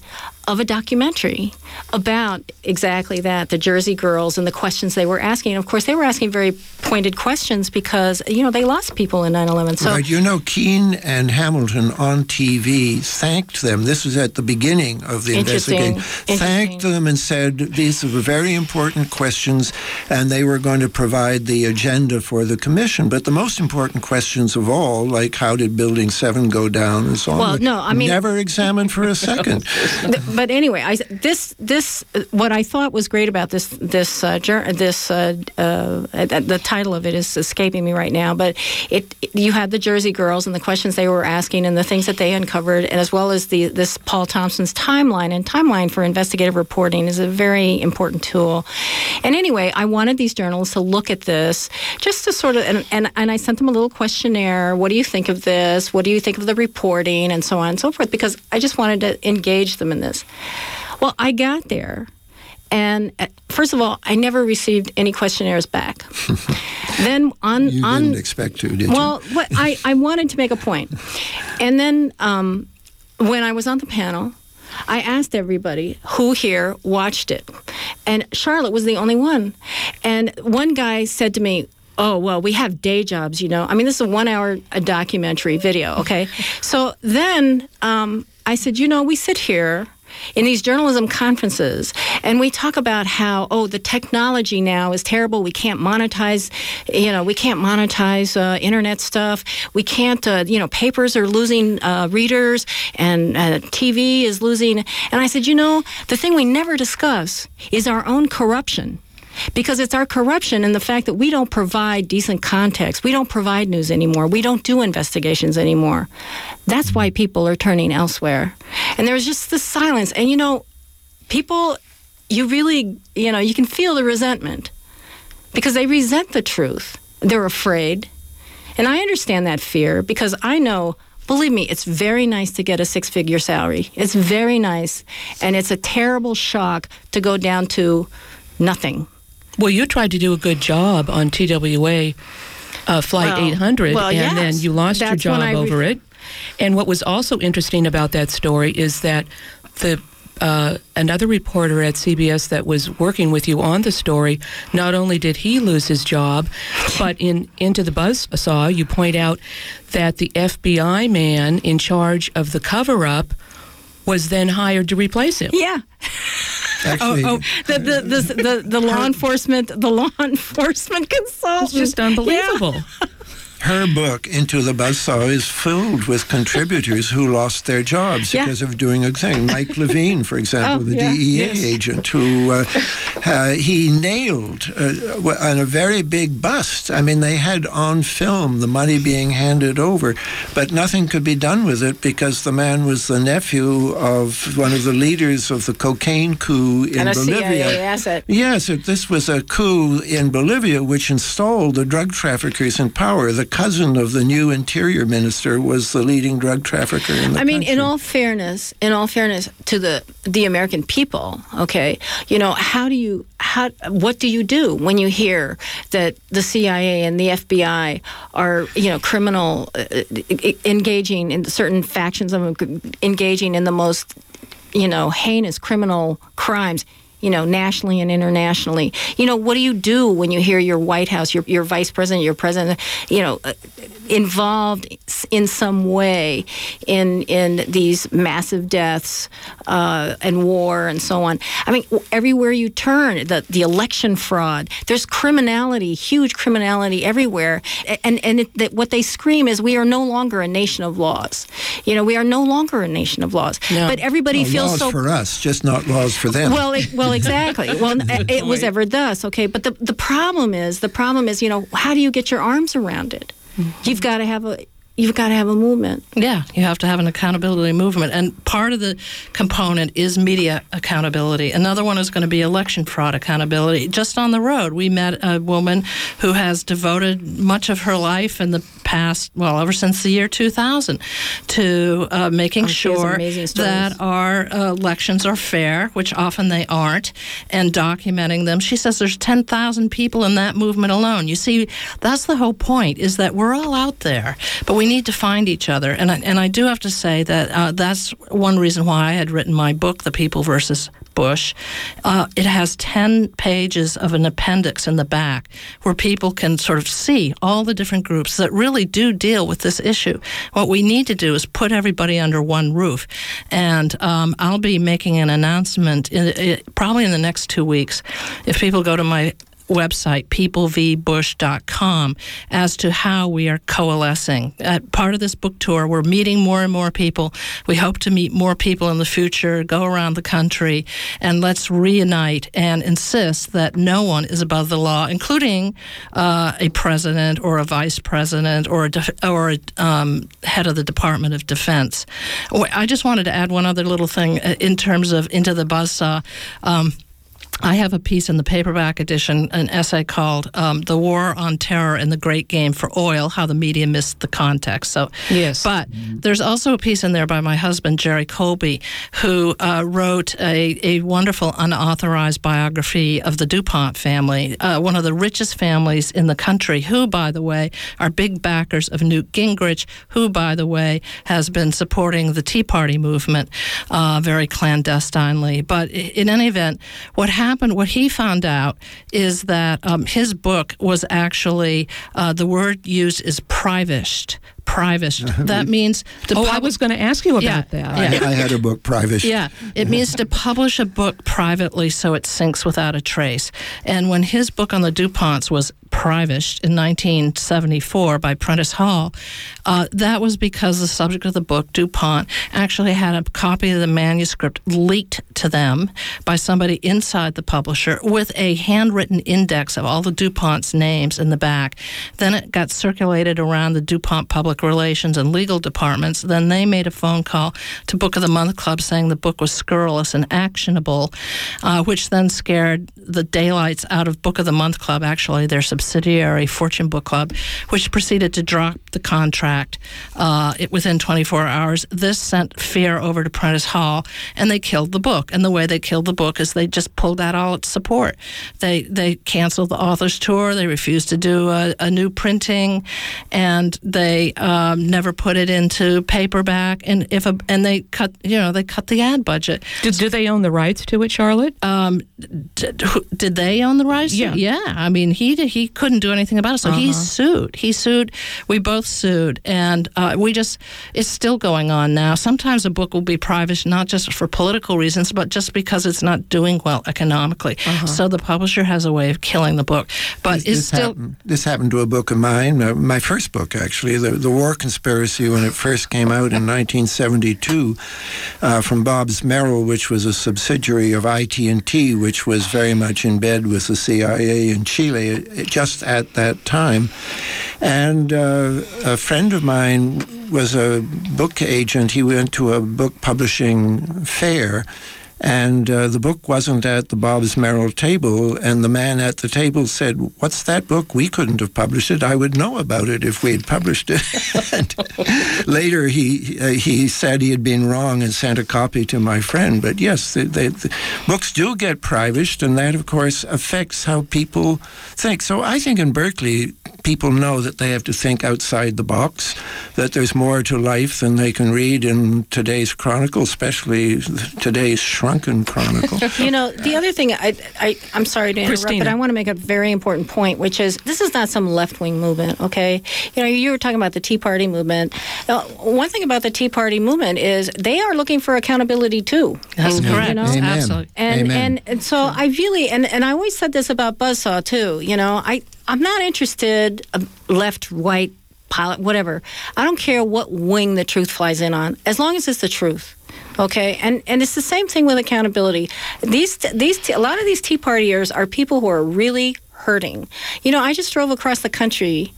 of a documentary about exactly that the Jersey girls and the questions they were asking. And of course, they were asking very pointed questions because, you know, they lost people in 9 11. So, right. You know, Kean and Hamilton on TV thanked them. This was at the beginning of the investigation. Thanked them and said these were very important questions and they were going to provide the agenda for the commission. But the most important questions of all, like how did Building 7 go down and so on, well, no, I mean, never examined for a second. [LAUGHS] but anyway, I, this this what I thought was great about this this uh, this uh, uh, the title of it is escaping me right now, but it you had the Jersey girls and the questions they were asking and the things that they uncovered, and as well as the this Paul Thompson's timeline and timeline for investigative reporting is a very important tool. And anyway, I wanted these journalists to look at this just to sort of and, and, and I sent them a little questionnaire. What do you think of this? What do you think of the reporting and so on and so forth? Because I just wanted to engage them in this. Well, I got there. And uh, first of all, I never received any questionnaires back. [LAUGHS] then on you on didn't expect to, did well, you? Well, I I wanted to make a point, and then um, when I was on the panel, I asked everybody who here watched it, and Charlotte was the only one. And one guy said to me, oh well we have day jobs you know i mean this is a one hour a documentary video okay [LAUGHS] so then um, i said you know we sit here in these journalism conferences, and we talk about how oh the technology now is terrible. We can't monetize, you know, we can't monetize uh, internet stuff. We can't, uh, you know, papers are losing uh, readers, and uh, TV is losing. And I said, you know, the thing we never discuss is our own corruption because it's our corruption and the fact that we don't provide decent context. We don't provide news anymore. We don't do investigations anymore. That's why people are turning elsewhere. And there's just this silence. And you know, people, you really, you know, you can feel the resentment because they resent the truth. They're afraid. And I understand that fear because I know believe me, it's very nice to get a six figure salary. It's very nice. And it's a terrible shock to go down to nothing. Well, you tried to do a good job on TWA uh, Flight Well, 800, well, and yes. then you lost your That's when job re- over it. And what was also interesting about that story is that the uh, another reporter at CBS that was working with you on the story, not only did he lose his job, but in Into the Buzzsaw, you point out that the FBI man in charge of the cover up was then hired to replace him. Yeah. [LAUGHS] Actually, oh, oh, the the the, the, the law enforcement the law [LAUGHS] enforcement consultant. It's just unbelievable. Her book, Into the Buzzsaw, is filled with contributors who lost their jobs Yeah. because of doing a thing. Mike [LAUGHS] Levine, for example, Oh, the yeah. DEA Yes. agent, who uh, [LAUGHS] uh, he nailed uh, on a very big bust. I mean, they had on film the money being handed over, but nothing could be done with it because the man was the nephew of one of the leaders of the cocaine coup in and Bolivia. Yes, it, this was a coup in Bolivia which installed the drug traffickers in power. The cousin of the new interior minister was the leading drug trafficker in the I mean, in all fairness, in all fairness to the the American people, okay, you know, how do you how what do you do when you hear that the CIA and the FBI are you know criminal uh, uh, engaging in certain factions of engaging in the most you know heinous criminal crimes you know, nationally and internationally. You know, what do you do when you hear your White House, your, your vice president, your president, you know, uh, involved in some way in in these massive deaths uh, and war and so on? I mean, everywhere you turn, the the election fraud. There's criminality, huge criminality everywhere, and and it, that what they scream is we are no longer a nation of laws. You know, we are no longer a nation of laws. No. But everybody Well, feels laws so for us, just not laws for them. well, it, well, exactly. [LAUGHS] Well, it, was ever thus, okay. But the the problem is, the problem is, you know, how do you get your arms around it? Mm-hmm. You've got to have a you've got to have a movement. Yeah, you have to have an accountability movement. And part of the component is media accountability. Another one is going to be election fraud accountability. Just on the road, we met a woman who has devoted much of her life in the past, well, ever since the year 2000, to uh, making Oh, sure that our uh, elections are fair, which often they aren't, and documenting them. She says there's 10,000 people in that movement alone. You see, that's the whole point, is that we're all out there, but we need to find each other. And I, and I do have to say that uh, that's one reason why I had written my book, The People versus Bush. Uh, it has 10 pages of an appendix in the back where people can sort of see all the different groups that really do deal with this issue. What we need to do is put everybody under one roof. And um, I'll be making an announcement in, i probably in the next two weeks. If people go to my website, peoplevbush.com, as to how we are coalescing. At part of this book tour, we're meeting more and more people. We hope to meet more people in the future, go around the country, and let's reunite and insist that no one is above the law, including uh, a president or a vice president or a, or a um, head of the Department of Defense. I just wanted to add one other little thing uh, in terms of Into the Buzzsaw. Um, I have a piece in the paperback edition, an essay called um, "The War on Terror and the Great Game for Oil: How the Media Missed the Context." So, Yes. But there's also a piece in there by my husband Jerry Colby, who uh, wrote a, a wonderful unauthorized biography of the Dupont family, uh, one of the richest families in the country. Who, by the way, are big backers of Newt Gingrich. Who, by the way, has been supporting the Tea Party movement uh, very clandestinely. But in any event, what happened, what he found out, is that um, his book was actually uh, the word used is privished. Private. That means to Oh, I was going to ask you about Yeah, that. yeah. I, I had a book private. Yeah, it means to publish a book privately so it sinks without a trace. And when his book on the DuPonts was privished in 1974 by Prentice Hall, uh, that was because the subject of the book, DuPont, actually had a copy of the manuscript leaked to them by somebody inside the publisher with a handwritten index of all the DuPont's names in the back. Then it got circulated around the DuPont public relations and legal departments. Then they made a phone call to Book of the Month Club saying the book was scurrilous and actionable, uh, which then scared the daylights out of Book of the Month Club, actually, their subsidiary, Fortune Book Club, which proceeded to drop the contract uh, it, within 24 hours. This sent fear over to Prentice Hall, and they killed the book. And the way they killed the book is they just pulled out all its support. They they canceled the author's tour. They refused to do a, a new printing, and they um, never put it into paperback. And if a, and they cut you know they cut the ad budget. Do, do they own the rights to it, Charlotte? Um, did, did they own the rights? Yeah. yeah. I mean, he did- he couldn't do anything about it, so he sued. He sued. We both sued, and uh, we just it's still going on now. Sometimes a book will be private, not just for political reasons, but just because it's not doing well economically. So the publisher has a way of killing the book, but This, it's this still. happened, this happened to a book of mine, uh, my first book actually, the, the War Conspiracy, when it first came out in 1972, uh, from Bobbs-Merrill, which was a subsidiary of IT&T, which was very much in bed with the CIA in Chile just at that time. And uh, a friend of mine was a book agent. He went to a book publishing fair. And uh, the book wasn't at the Bobbs-Merrill table, and the man at the table said, "What's that book? We couldn't have published it. I would know about it if we had published it." [LAUGHS] later, he uh, he said he had been wrong and sent a copy to my friend. But yes, the, books do get privished, and that, of course, affects how people think. So I think in Berkeley, people know that they have to think outside the box, that there's more to life than they can read in today's chronicle, especially today's shrunken chronicle. [LAUGHS] You know, the other thing, I, I, I'm sorry to interrupt, Kristina. but I want to make a very important point, which is this is not some left wing movement, okay? You know, you were talking about the Tea Party movement. Uh, one thing about the Tea Party movement is they are looking for accountability too. That's You correct. know? Amen. Absolutely. And, Amen. and and so I really and, and I always said this about Buzzsaw too. You know, I I'm not interested uh, left right pilot whatever. I don't care what wing the truth flies in on as long as it's the truth. Okay, and and it's the same thing with accountability. These these a lot of these Tea Partiers are people who are really hurting. You know, I just drove across the country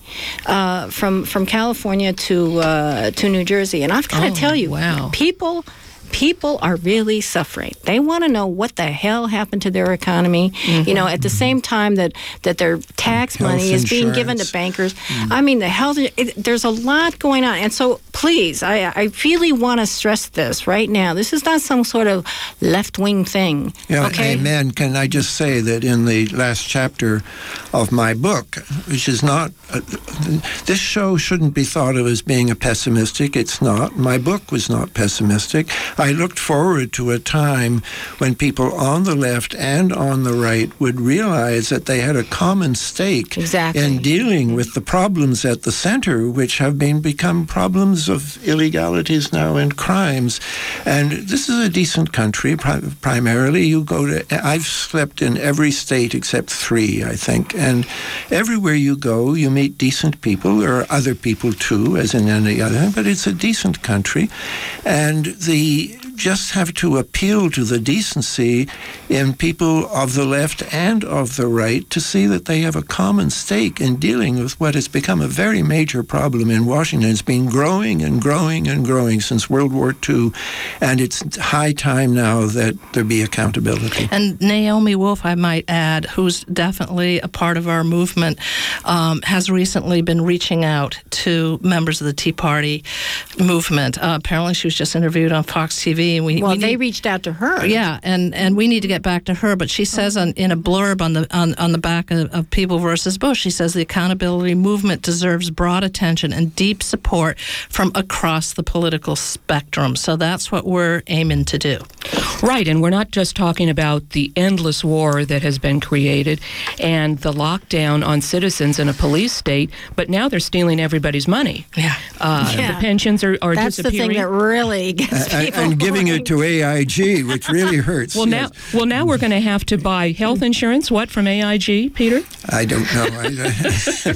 uh, from from California to uh, to New Jersey, and I've got to Oh, tell you, wow. people people are really suffering. They want to know what the hell happened to their economy. You know, at the same time that that their tax money is being given to insurance. bankers. I mean, the health. It, there's a lot going on, and so please, I I really want to stress this right now. This is not some sort of left wing thing. Yeah, okay. amen. Can I just say that in the last chapter of my book, which is not, uh, this show shouldn't be thought of as being a pessimistic. It's not. My book was not pessimistic. I looked forward to a time when people on the left and on the right would realize that they had a common stake Exactly. in dealing with the problems at the center, which have been become problems of illegalities now and crimes. And this is a decent country. Pri- primarily, you go to. I've slept in every state except three, I think, and everywhere you go, you meet decent people. There are other people too, as in any other, but it's a decent country, and the just have to appeal to the decency in people of the left and of the right to see that they have a common stake in dealing with what has become a very major problem in Washington. It's been growing and growing and growing since World War II, and it's high time now that there be accountability. And Naomi Wolf, I might add, who's definitely a part of our movement, um, has recently been reaching out to members of the Tea Party movement. Uh, apparently, she was just interviewed on Fox TV, and we well, we they reached out to her. yeah, and, and we need to get back to her. But she says on, in a blurb on the on, on the back of, of People versus Bush, she says the accountability movement deserves broad attention and deep support from across the political spectrum. So that's what we're aiming to do. Right, and we're not just talking about the endless war that has been created and the lockdown on citizens in a police state, but now they're stealing everybody's money. Yeah. Uh, Yeah. The pensions are, are That's the thing that really gets and, people. and giving going. it to AIG, which really hurts. well, now, well, now we're going to have to buy health insurance. What from AIG, Peter? I don't know.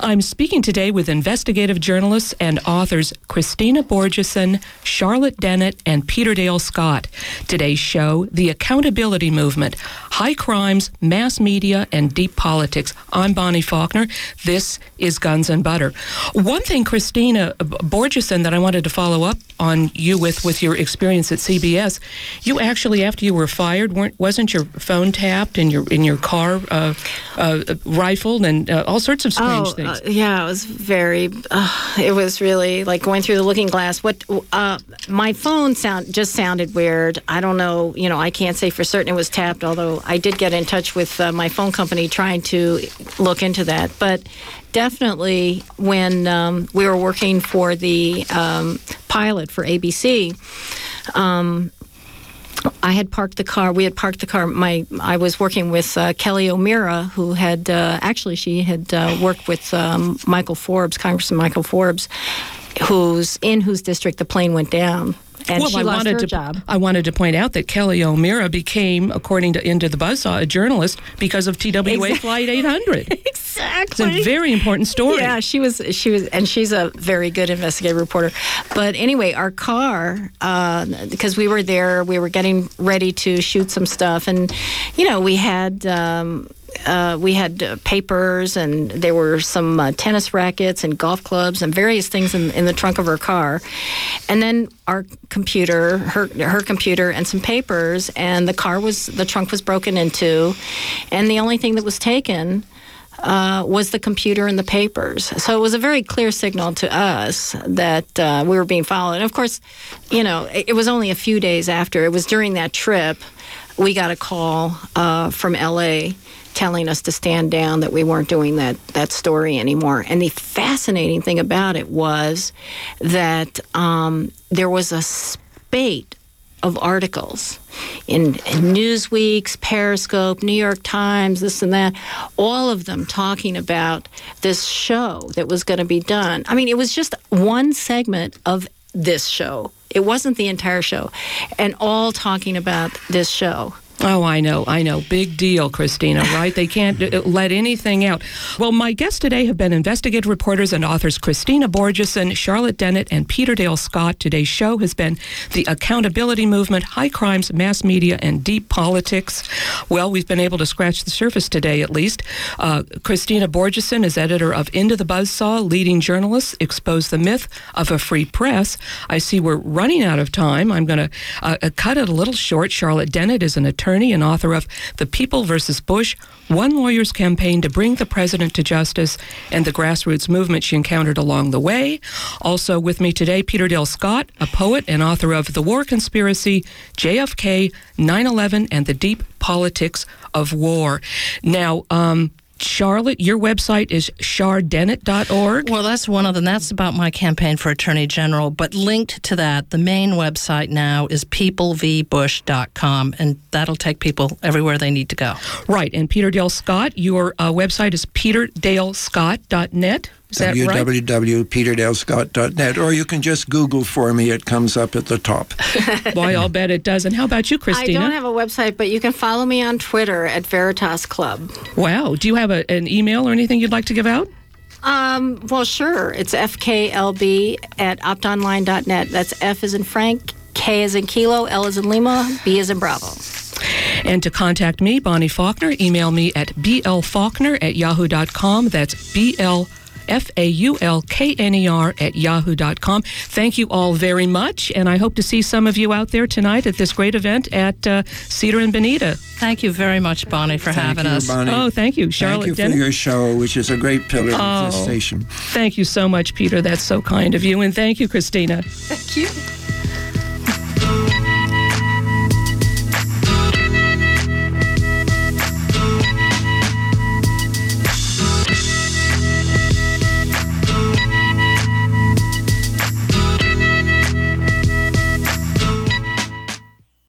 I'm speaking today with investigative journalists and authors Kristina Borjesson, Charlotte Dennett, and Peter Dale Scott. Today's show, The Accountability Movement High Crimes, Mass Media, and Deep Politics. I'm Bonnie Faulkner. This is Guns and Butter. One thing, Kristina Borjesson, that I wanted to follow up on you with, with your experience at CBS, you actually, after you were fired, weren't, wasn't your phone tapped and your, in your car uh, uh, rifled and uh, all sorts of strange Oh, things? uh, yeah, it was very. Uh, it was really like going through the looking glass. What uh, my phone sound just sounded weird. I don't know. You know, I can't say for certain it was tapped. Although I did get in touch with uh, my phone company trying to look into that. But definitely, when um, we were working for the um, pilot for ABC. Um, I had parked the car. We had parked the car. My I was working with uh, Kelly O'Meara, who had uh, actually she had uh, worked with um, Michael Forbes, Congressman Michael Forbes, who's in whose district the plane went down, and she I wanted to job. I wanted to point out that Kelly O'Meara became, according to Into the Buzzsaw, a journalist because of TWA Exactly. Flight 800. [LAUGHS] exactly. It's a very important story. Yeah, she was. She was, and she's a very good investigative reporter. But anyway, our car, uh, because we were there, we were getting ready to shoot some stuff, and you know, we had. Um, uh, we had uh, papers and there were some uh, tennis rackets and golf clubs and various things in, in the trunk of her car. And then our computer, her, her computer, and some papers, and the car was, the trunk was broken into. And the only thing that was taken uh, was the computer and the papers. So it was a very clear signal to us that uh, we were being followed. And of course, you know, it, it was only a few days after. It was during that trip we got a call uh, from LA telling us to stand down that we weren't doing that that story anymore. And the fascinating thing about it was that um, there was a spate of articles in, in Newsweek's, Periscope, New York Times, this and that, all of them talking about this show that was going to be done. I mean, it was just one segment of this show. It wasn't the entire show, and all talking about this show. Oh, I know, I know. Big deal, Kristina, right? They can't uh, let anything out. Well, my guests today have been investigative reporters and authors Kristina Borjesson, Charlotte Dennett, and Peter Dale Scott. Today's show has been The Accountability Movement, High Crimes, Mass Media, and Deep Politics. Well, we've been able to scratch the surface today, at least. Uh, Kristina Borjesson is editor of Into the Buzzsaw, leading journalists expose the myth of a free press. I see we're running out of time. I'm going to uh, uh, cut it a little short. Charlotte Dennett is an attorney and author of The People versus Bush, One Lawyer's Campaign to Bring the President to Justice, and the grassroots movement she encountered along the way. Also with me today, Peter Dale Scott, a poet and author of The War Conspiracy, JFK, 9 11, and the Deep Politics of War. Now, um, Charlotte, your website is chardennett.org. Well, that's one of them. That's about my campaign for Attorney General. But linked to that, the main website now is peoplevbush.com, and that'll take people everywhere they need to go. Right. And Peter Dale Scott, your uh, website is peterdalescott.net. Is that www.peterdalescott.net, or you can just Google for me. It comes up at the top. [LAUGHS] Boy, I'll bet it does. And how about you, Kristina? I don't have a website, but you can follow me on Twitter at Veritas Club. wow. Do you have a, an email or anything you'd like to give out? Um, well, sure. It's fklb at optonline.net. That's F as in Frank, K as in Kilo, L as in Lima, B as in Bravo. And to contact me, Bonnie Faulkner, email me at blfaulkner at yahoo.com. That's B-L F-A-U-L-K-N-E-R at yahoo.com. Thank you all very much, and I hope to see some of you out there tonight at this great event at uh, Cedar and Bonita. Thank you very much, Bonnie, for Thank having you, us. Bonnie. Oh, thank you, Charlotte Thank you for Dennett. your show, which is a great pillar of this Oh. station. Thank you so much, Peter. That's so kind of you. And thank you, Kristina. Thank you.